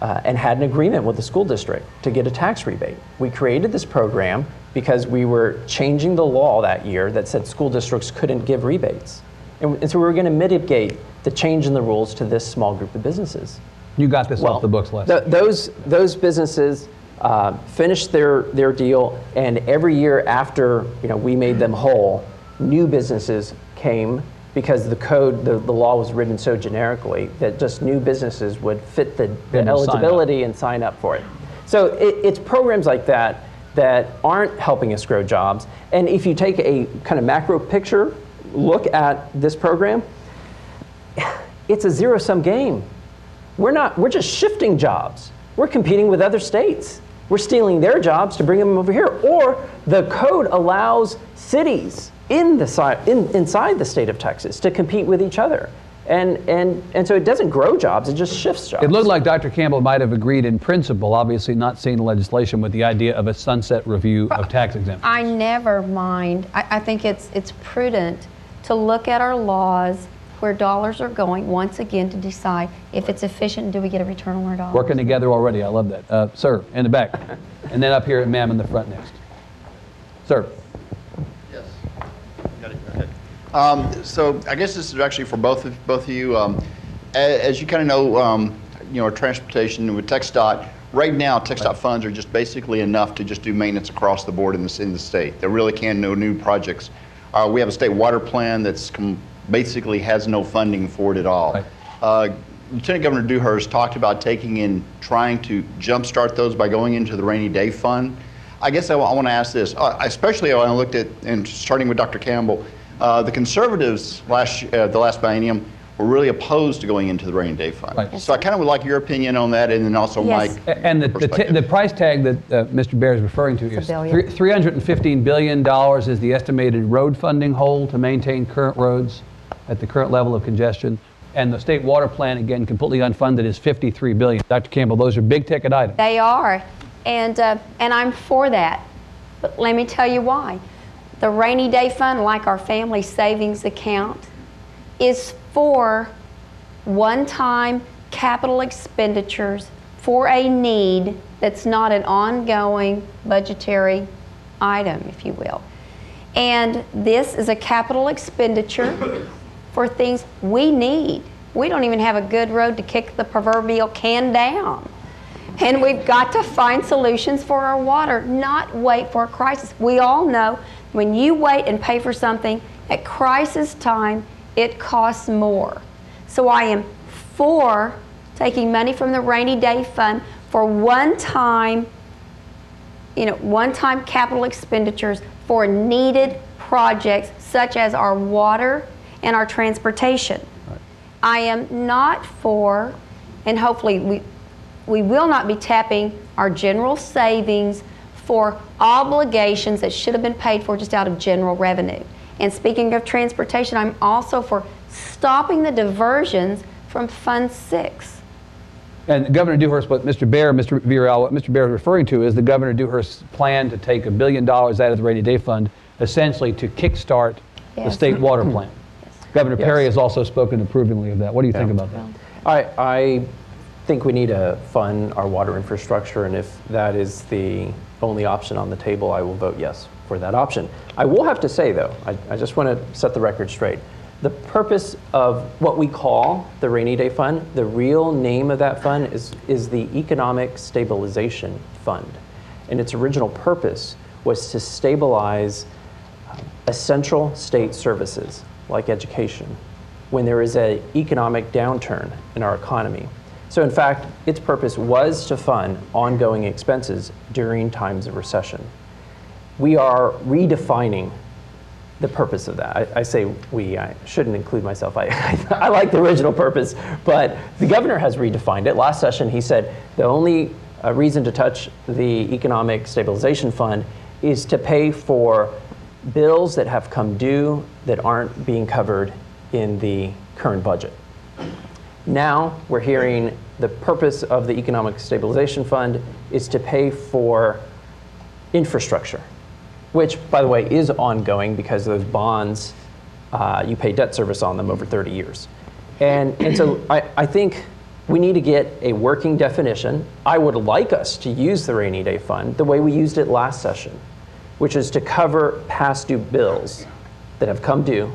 uh, and had an agreement with the school district to get a tax rebate. We created this program because we were changing the law that year that said school districts couldn't give rebates. And, and so we were going to mitigate the change in the rules to this small group of businesses. You got this off the books last th- those, those businesses uh, finished their, their deal, and every year after you know, we made them whole, new businesses came because the code, the, the law was written so generically that just new businesses would fit the, the And will sign eligibility and sign up for it. So it, it's programs like that that aren't helping us grow jobs. And if you take a kind of macro picture look at this program, it's a zero sum game. We're not, we're just shifting jobs. We're competing with other states. We're stealing their jobs to bring them over here. Or the code allows cities in the, si- in, inside the state of Texas to compete with each other. And, and, and so it doesn't grow jobs, it just shifts jobs. It looked like Dr. Campbell might have agreed in principle, obviously not seeing the legislation, with the idea of a sunset review of tax exemptions. I never mind. I, I think it's it's prudent to look at our laws where dollars are going once again to decide if it's efficient. Do we get a return on our dollars? Working together already. I love that. Uh, sir, in the back. And then up here, ma'am, in the front next. Sir. Yes. Got it, okay. Um, So I guess this is actually for both of, both of you. Um, a- As you kind of know, um, you know, transportation with TXDOT, right now, TXDOT funds are just basically enough to just do maintenance across the board in the, in the state. There really can no new projects. Uh, We have a state water plan that's basically has no funding for it at all. Right. Uh, Lieutenant Governor Dewhurst talked about taking in, trying to jumpstart those by going into the rainy day fund. I guess I want to ask this, uh, especially when I looked at, and starting with Dr. Campbell, uh, the conservatives last, uh, the last biennium were really opposed to going into the rainy day fund. Right. So I kind of would like your opinion on that, and then also Yes. Mike. A- And the, the, t- the price tag that uh, Mr. Bear is referring to It's is billion. $315 billion is the estimated road funding hole to maintain current roads at the current level of congestion. And the state water plan, again, completely unfunded, is 53 billion. Dr. Campbell, those are big ticket items. They are, and uh, and I'm for that. But let me tell you why. The rainy day fund, like our family savings account, is for one-time capital expenditures for a need that's not an ongoing budgetary item, if you will. And this is a capital expenditure for things we need. We don't even have a good road to kick the proverbial can down. And we've got to find solutions for our water, not wait for a crisis. We all know when you wait and pay for something at crisis time, it costs more. So I am for taking money from the rainy day fund for one time you know, one-time capital expenditures for needed projects such as our water and our transportation. I am not for, and hopefully we, we will not be tapping our general savings for obligations that should have been paid for just out of general revenue. And speaking of transportation, I'm also for stopping the diversions from Fund Six. And Governor Dewhurst, what Mr. Bear, Mr. Villarreal, what Mr. Bear is referring to is the Governor Dewhurst's plan to take a billion dollars out of the rainy day fund, essentially to kickstart the state water hmm. plan. Governor Perry has also spoken approvingly of that. What do you think about that? I, I think we need to fund our water infrastructure, and if that is the only option on the table, I will vote yes for that option. I will have to say, though, I, I just want to set the record straight. The purpose of what we call the rainy day fund, the real name of that fund is, is the Economic Stabilization Fund. And its original purpose was to stabilize essential state services like education when there is an economic downturn in our economy. So, in fact, its purpose was to fund ongoing expenses during times of recession. We are redefining the purpose of that. I, I say we, I shouldn't include myself. I, I, like the original purpose, but the governor has redefined it. Last session, he said the only uh, reason to touch the Economic Stabilization Fund is to pay for bills that have come due that aren't being covered in the current budget. Now we're hearing the purpose of the Economic Stabilization Fund is to pay for infrastructure, which, by the way, is ongoing because those bonds, uh, you pay debt service on them over 30 years. And, and so I, I think we need to get a working definition. I would like us to use the rainy day fund the way we used it last session, which is to cover past due bills that have come due.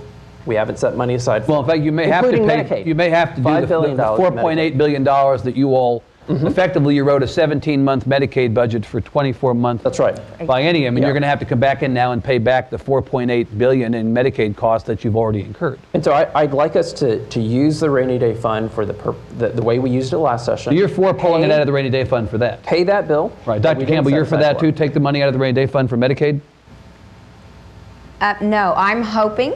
We haven't set money aside for Well, in fact, you may have to pay, Medicaid. you may have to do the $5 billion the for $4.8 Medicaid. billion dollars that you all, effectively, you wrote a 17-month Medicaid budget for 24-month That's right. biennium, and Yeah. you're going to have to come back in now and pay back the 4.8 billion in Medicaid costs that you've already incurred. And so I, I'd like us to, to use the rainy day fund for the, purp- the, the way we used it last session. You're for pulling it out of the rainy day fund for that. Pay that bill. Right, Dr. Campbell, you're for aside that too? Take the money out of the rainy day fund for Medicaid? Uh, no, I'm hoping,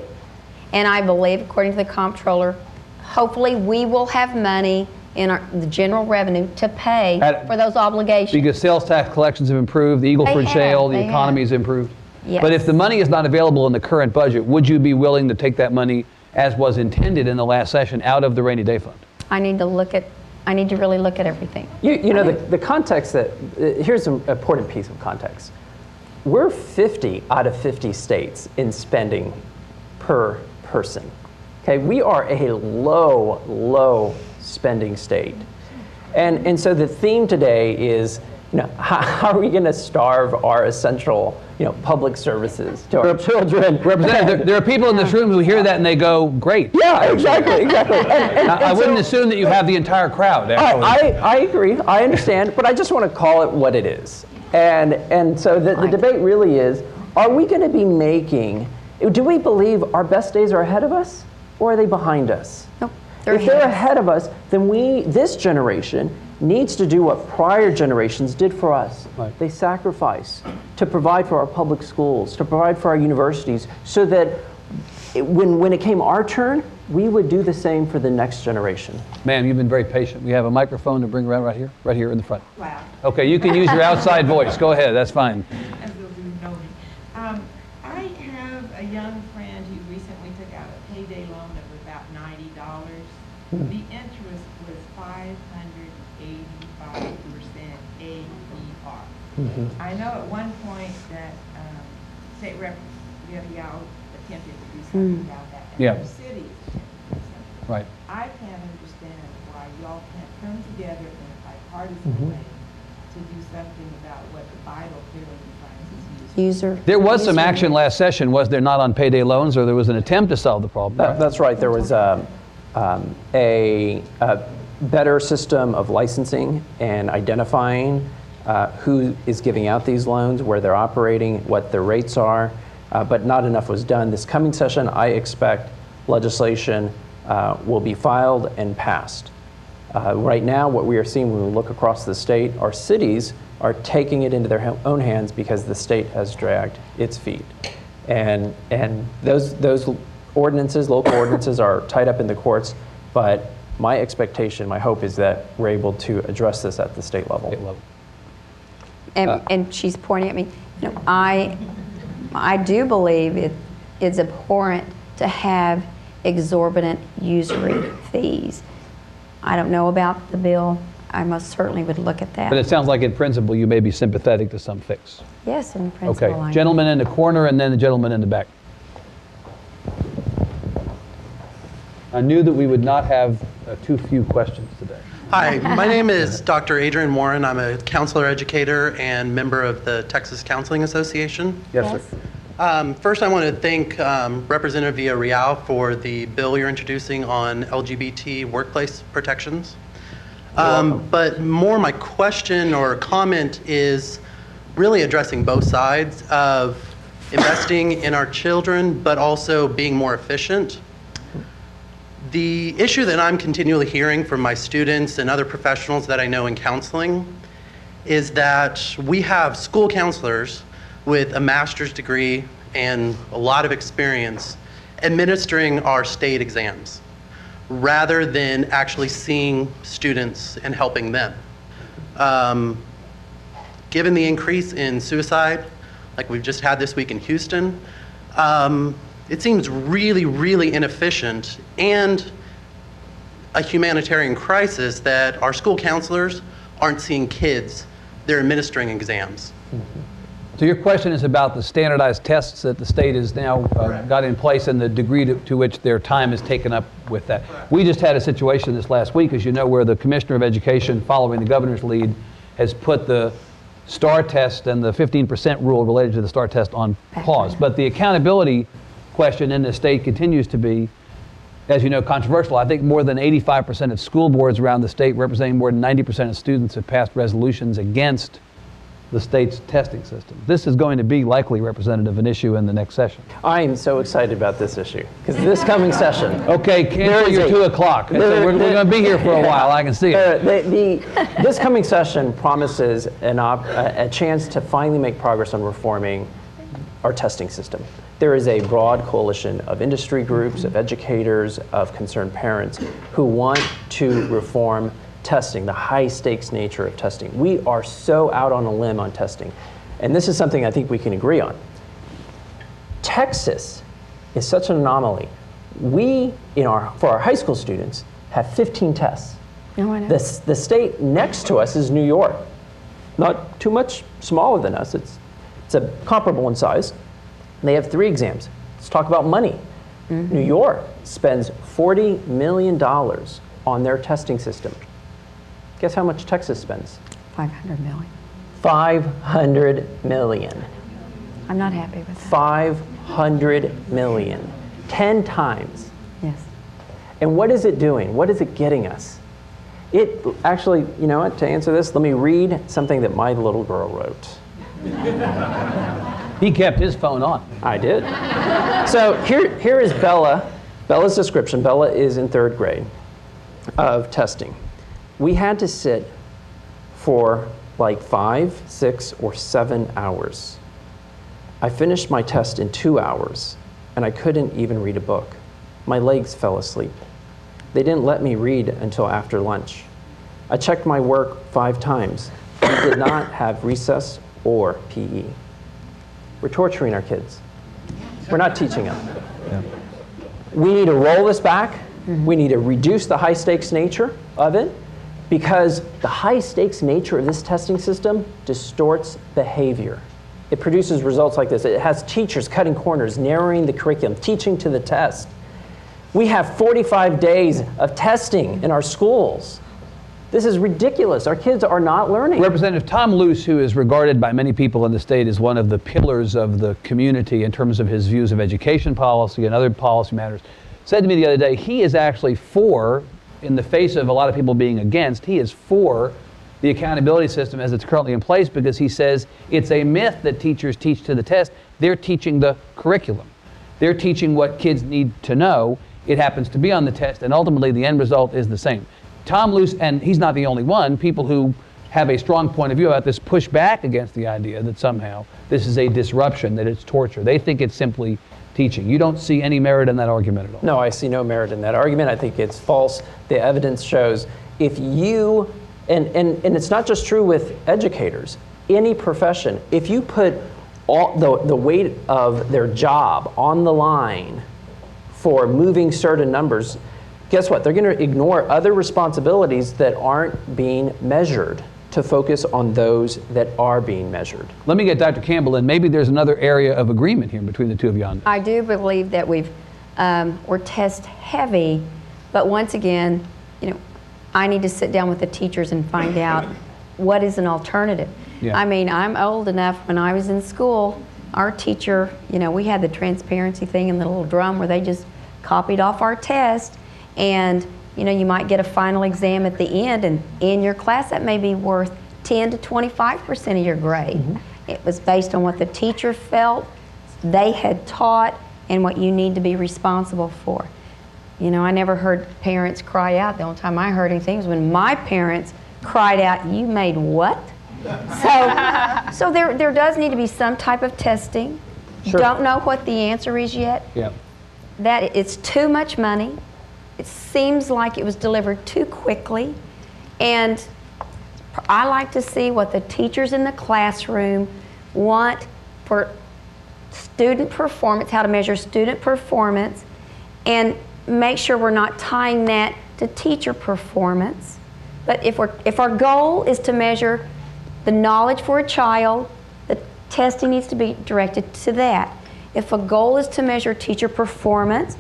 and I believe, according to the comptroller, hopefully we will have money in our, the general revenue to pay At- for those obligations. Because sales tax collections have improved, the Eagle They Ford have, Shale, the they economy's improved. Yes. But if the money is not available in the current budget, would you be willing to take that money, as was intended in the last session, out of the rainy day fund? I need to look at, I need to really look at everything. You, you know, the, the context that, uh, here's an important piece of context. We're 50 out of 50 states in spending per person. Okay, we are a low, low spending state. And, and so the theme today is, you know, how, how are we going to starve our essential, you know, public services to our children? Representative, there, there are people in this room who hear that and they go, great. Yeah, exactly, exactly. And- and- I, I and wouldn't so- assume that you have the entire crowd, I. I, I agree. I understand, but I just want to call it what it is. And and so the, the debate really is: Are we going to be making? Do we believe our best days are ahead of us, or are they behind us? Nope, they're if they're ahead. ahead of us, then we, this generation, needs to do what prior generations did for us. Right. They sacrifice to provide for our public schools, to provide for our universities, so that it, when when it came our turn, we would do the same for the next generation. Ma'am, you've been very patient. We have a microphone to bring around right here, right here in the front. Wow. Okay, you can use your outside voice. Go ahead, that's fine. As though you know me. Um, I have a young friend who recently took out a payday loan of about ninety dollars. The interest was five hundred eighty-five percent APR. I know at one point that, um, State Rep. Villarreal attempted to do something about that. and Yeah. other cities attempted to do something. Right. I can't understand why y'all can't come together in a bipartisan way to do something about what the vital building funds is. User. There was some action last session, was there not, on payday loans, or there was an attempt to solve the problem? That, that's right. There was um, um, a, a better system of licensing and identifying uh, who is giving out these loans, where they're operating, what their rates are, uh, but not enough was done. This coming session, I expect legislation uh, will be filed and passed Uh, right now, what we are seeing when we look across the state, our cities are taking it into their own hands because the state has dragged its feet. And, and those, those ordinances, local ordinances, are tied up in the courts. But my expectation, my hope is that we're able to address this at the state level. State level. And, Uh. and she's pointing at me. You know, I, I do believe it is abhorrent to have exorbitant usury fees. I don't know about the bill. I most certainly would look at that. But it sounds like in principle, you may be sympathetic to some fix. yes, in principle. Okay, am. gentleman in the corner and then the gentleman in the back. I knew that we would not have uh, too few questions today. Hi, my name is Dr. Adrian Warren. I'm a counselor educator and member of the Texas Counseling Association. Yes. Um, first, I want to thank um, Representative Villarreal for the bill you're introducing on LGBT workplace protections. Um, but more, my question or comment is really addressing both sides of investing in our children, but also being more efficient. The issue that I'm continually hearing from my students and other professionals that I know in counseling is that we have school counselors with a master's degree and a lot of experience administering our state exams rather than actually seeing students and helping them. Um, given the increase in suicide, like we've just had this week in Houston, um, it seems really, really inefficient and a humanitarian crisis that our school counselors aren't seeing kids, they're administering exams. So your question is about the standardized tests that the state has now uh, got in place and the degree to, to which their time is taken up with that. We just had a situation this last week, as you know, where the Commissioner of Education, following the governor's lead, has put the STAAR test and the 15% rule related to the STAAR test on pause. But the accountability question in the state continues to be, as you know, controversial. I think more than 85% of school boards around the state, representing more than 90% of students, have passed resolutions against the state's testing system. This is going to be likely representative an issue in the next session. I'm so excited about this issue because this coming session, Okay, cancel your two o'clock. So we're, we're going to be here for a while. I can see it. the, the, this coming session promises an op, a, a chance to finally make progress on reforming our testing system. There is a broad coalition of industry groups, of educators, of concerned parents who want to reform testing, the high stakes nature of testing. We are so out on a limb on testing. And this is something I think we can agree on. Texas is such an anomaly. We, in our, for our high school students, have 15 tests. No, I know. The, the state next to us is New York. Not too much smaller than us. It's, it's a comparable in size. They have three exams. Let's talk about money. Mm-hmm. New York spends $40 million on their testing system. Guess how much Texas spends? 500 million. 500 million. I'm not happy with that. 500 million. 10 times. Yes. And what is it doing? What is it getting us? It actually, you know what, to answer this, let me read something that my little girl wrote. He kept his phone on. I did. so here, here is Bella. Bella's description. Bella is in third grade of testing. We had to sit for like five, six, or seven hours. I finished my test in two hours, and I couldn't even read a book. My legs fell asleep. They didn't let me read until after lunch. I checked my work five times. We did not have recess or PE. We're torturing our kids. We're not teaching them. We need to roll this back. We need to reduce the high stakes nature of it because the high stakes nature of this testing system distorts behavior. It produces results like this. It has teachers cutting corners, narrowing the curriculum, teaching to the test. We have 45 days of testing in our schools. This is ridiculous. Our kids are not learning. Representative Tom Luce, who is regarded by many people in the state as one of the pillars of the community in terms of his views of education policy and other policy matters, said to me the other day he is actually for, in the face of a lot of people being against, he is for the accountability system as it's currently in place because he says it's a myth that teachers teach to the test. They're teaching the curriculum. They're teaching what kids need to know. It happens to be on the test, and ultimately the end result is the same. Tom Luce, and he's not the only one, people who have a strong point of view about this push back against the idea that somehow this is a disruption, that it's torture. They think it's simply teaching. You don't see any merit in that argument at all. No, I see no merit in that argument. I think it's false. The evidence shows if you, and, and, and it's not just true with educators, any profession, if you put all the, the weight of their job on the line for moving certain numbers, guess what? They're going to ignore other responsibilities that aren't being measured to focus on those that are being measured. Let me get Dr. Campbell in. Maybe there's another area of agreement here between the two of you on this. I do believe that we've, um, we're test heavy, but once again, you know, I need to sit down with the teachers and find out what is an alternative. Yeah. I mean, I'm old enough, when I was in school, our teacher, you know, we had the transparency thing and the little drum where they just copied off our test and you know, you might get a final exam at the end, and in your class, that may be worth 10 to 25% of your grade. Mm-hmm. It was based on what the teacher felt they had taught and what you need to be responsible for. You know, I never heard parents cry out. The only time I heard anything was when my parents cried out, You made what? So, so there, there does need to be some type of testing. Sure. Don't know what the answer is yet Yeah. that it's too much money. It seems like it was delivered too quickly. And I like to see what the teachers in the classroom want for student performance, how to measure student performance, and make sure we're not tying that to teacher performance. But if, we're, if our goal is to measure the knowledge for a child, the testing needs to be directed to that. If a goal is to measure teacher performance,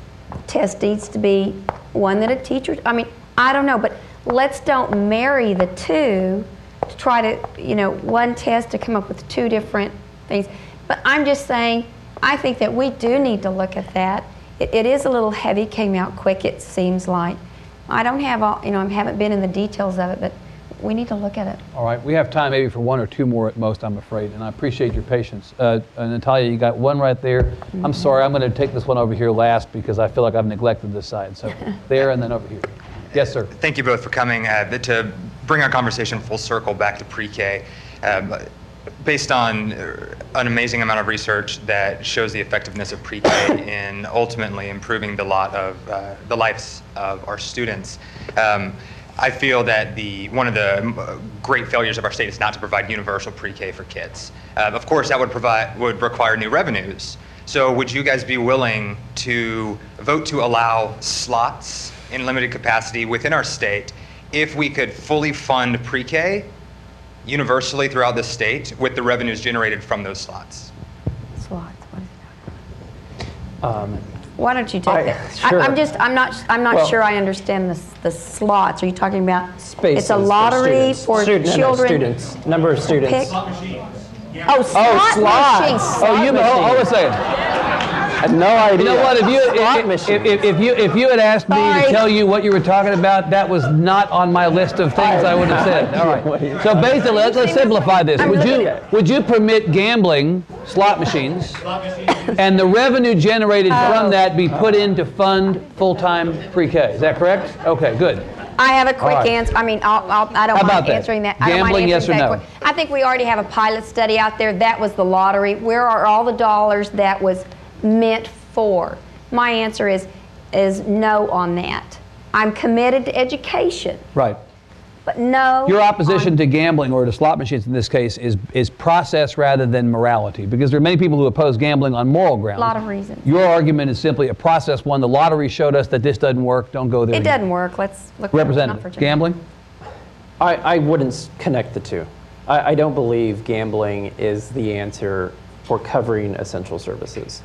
test needs to be one that a teacher, I mean, I don't know, but let's don't marry the two to try to, you know, one test to come up with two different things. But I'm just saying, I think that we do need to look at that. It, it is a little heavy, came out quick, it seems like. I don't have all, you know, I haven't been in the details of it, but we need to look at it. All right, we have time maybe for one or two more at most, I'm afraid, and I appreciate your patience. Uh, uh, Natalia, you got one right there. I'm sorry, I'm going to take this one over here last because I feel like I've neglected this side. So there and then over here. Yes, sir. Thank you both for coming uh, to bring our conversation full circle back to pre-K. Um, based on uh, an amazing amount of research that shows the effectiveness of pre-K in ultimately improving the lot of uh, the lives of our students. Um, I feel that the one of the uh, great failures of our state is not to provide universal pre-K for kids. Uh, of course, that would provide would require new revenues. So, would you guys be willing to vote to allow slots in limited capacity within our state if we could fully fund pre-K universally throughout the state with the revenues generated from those slots? Slots, what is that? Um, Why don't you take I- that? sure. I, I'm just, I'm not, I'm not Well- sure I understand the, the slots. Are you talking about? spaces It's a lottery students. for Student- no, no, children? students, number of students. Pick? Oh, oh, slot slots. machines. Oh, you, Slot hold, hold a machine. second. I had no idea. You know what? If you Slot if, if, if you if you had asked me to tell you what you were talking about, that was not on my list of things I would have said. All right. So basically, let's, let's simplify this. I'm Would you would you permit gambling slot machines, and the revenue generated from Oh. that be put in to fund full-time pre-K? Is that correct? Okay, good. I have a quick right. answer. I mean, I'll, I'll, I don't How about mind that? answering that. I don't mind Gambling, yes or that no? quick. I think we already have a pilot study out there. That was the lottery. Where are all the dollars that was meant for? My answer is, is no on that. I'm committed to education, Right. But no. Your opposition on- to gambling or to slot machines in this case is is process rather than morality, because there are many people who oppose gambling on moral grounds. A Lot of reasons. Your argument is simply a process one. The lottery showed us that this doesn't work. Don't go there. It again. doesn't work. Let's look. not for Representative, Virginia. gambling? I, I wouldn't connect the two. I, I don't believe gambling is the answer for covering essential services.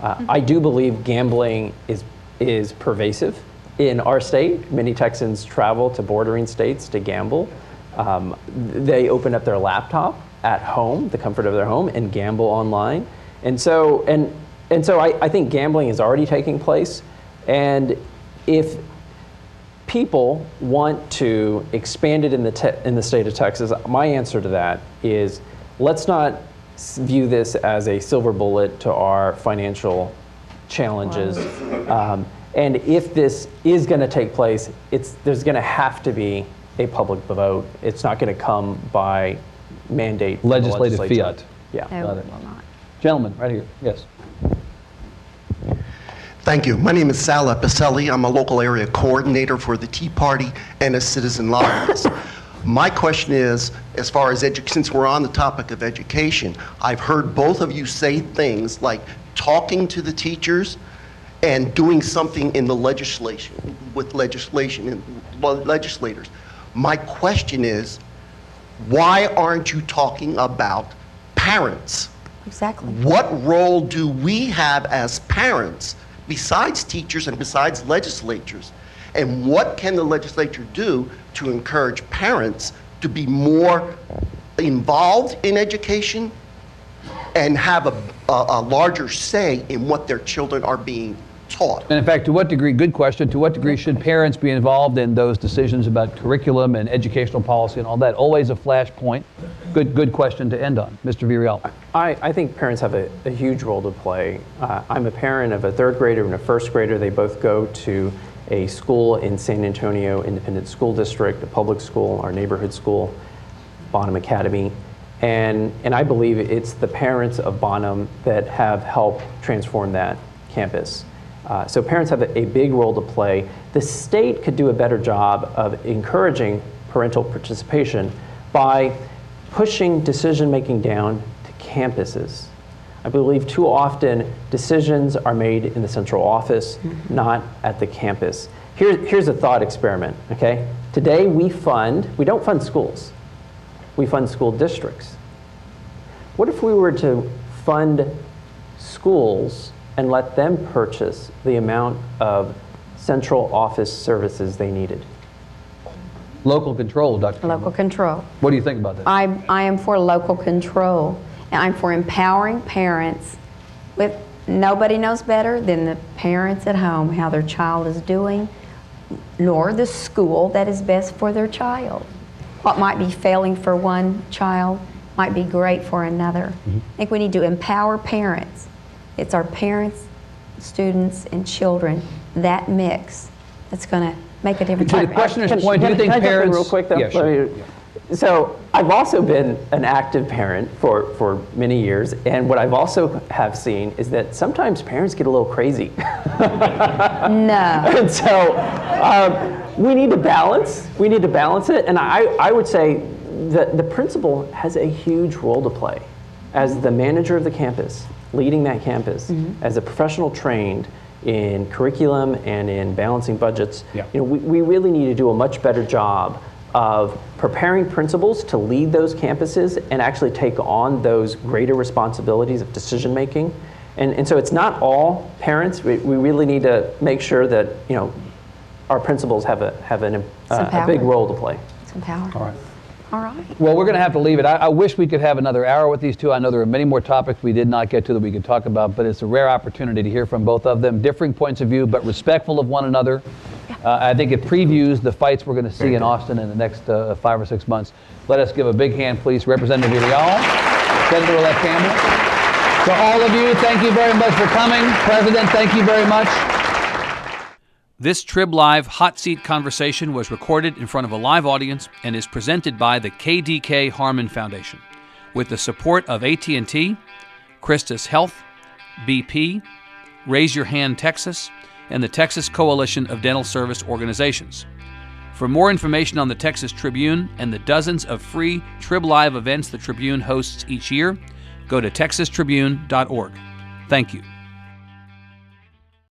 Uh, I do believe gambling is, is pervasive in our state. Many Texans travel to bordering states to gamble. Um, they open up their laptop at home, the comfort of their home, and gamble online. And so, and, and so I, I think gambling is already taking place. And if people want to expand it in the, te- in the state of Texas, my answer to that is let's not view this as a silver bullet to our financial challenges. Um, And if this is going to take place, it's, there's going to have to be a public vote. It's not going to come by mandate. from the Legislative legislature. fiat. Yeah. No, Got it it. will not. Gentlemen, right here. Yes. Thank you. My name is Sal Epicelli. I'm a local area coordinator for the Tea Party and a citizen lobbyist. My question is, as far as edu- since we're on the topic of education, I've heard both of you say things like talking to the teachers and doing something in the legislation with legislation and legislators. My question is, why aren't you talking about parents? Exactly. What role do we have as parents, besides teachers and besides legislatures? And what can the legislature do to encourage parents to be more involved in education and have a, a, a larger say in what their children are being taught? And in fact, to what degree, good question, to what degree should parents be involved in those decisions about curriculum and educational policy and all that? Always a flashpoint. Good, good question to end on. Mr. Villarreal. I, I think parents have a, a huge role to play. Uh, I'm a parent of a third grader and a first grader. They both go to a school in San Antonio Independent School District, a public school, our neighborhood school, Bonham Academy. And, and I believe it's the parents of Bonham that have helped transform that campus. Uh, so parents have a, a big role to play. The state could do a better job of encouraging parental participation by pushing decision making down to campuses. I believe too often decisions are made in the central office, not at the campus. Here, here's a thought experiment, okay? Today we fund, we don't fund schools, we fund school districts. What if we were to fund schools and let them purchase the amount of central office services they needed? Local control, Dr. Local control. What do you think about that? I, I am for local control, and I'm for empowering parents with, nobody knows better than the parents at home how their child is doing, nor the school that is best for their child. What might be failing for one child might be great for another. Mm-hmm. I think we need to empower parents. It's our parents, students, and children, that mix, that's going to make a difference. To the questioner's Can- point, do you think I jump in parents? real quick though? Yeah, sure. Let So I've also been an active parent for, for many years, and what I've also have seen is that sometimes parents get a little crazy. No. and so um, we need to balance. We need to balance it. And I, I would say that the principal has a huge role to play as the manager of the campus, leading that campus, as a professional trained in curriculum and in balancing budgets. Yeah. You know, we, we really need to do a much better job of preparing principals to lead those campuses and actually take on those greater responsibilities of decision making. And, and so it's not all parents. We, we really need to make sure that you know our principals have a have an, uh, a big role to play. It's empowered. All right. All right. Well, we're going to have to leave it. I, I wish we could have another hour with these two. I know there are many more topics we did not get to that we could talk about, but it's a rare opportunity to hear from both of them, differing points of view, but respectful of one another. Uh, I think it previews the fights we're going to see in Austin in the next uh, five or six months. Let us give a big hand, please, Representative Villarreal, Senator-elect Campbell. To all of you, thank you very much for coming. President, thank you very much. This Trib Live hot seat conversation was recorded in front of a live audience and is presented by the KDK Harmon Foundation with the support of AT&T, Christus Health, BP, Raise Your Hand Texas, and the Texas Coalition of Dental Service Organizations. For more information on the Texas Tribune and the dozens of free Trib Live events the Tribune hosts each year, go to texastribune.org. Thank you.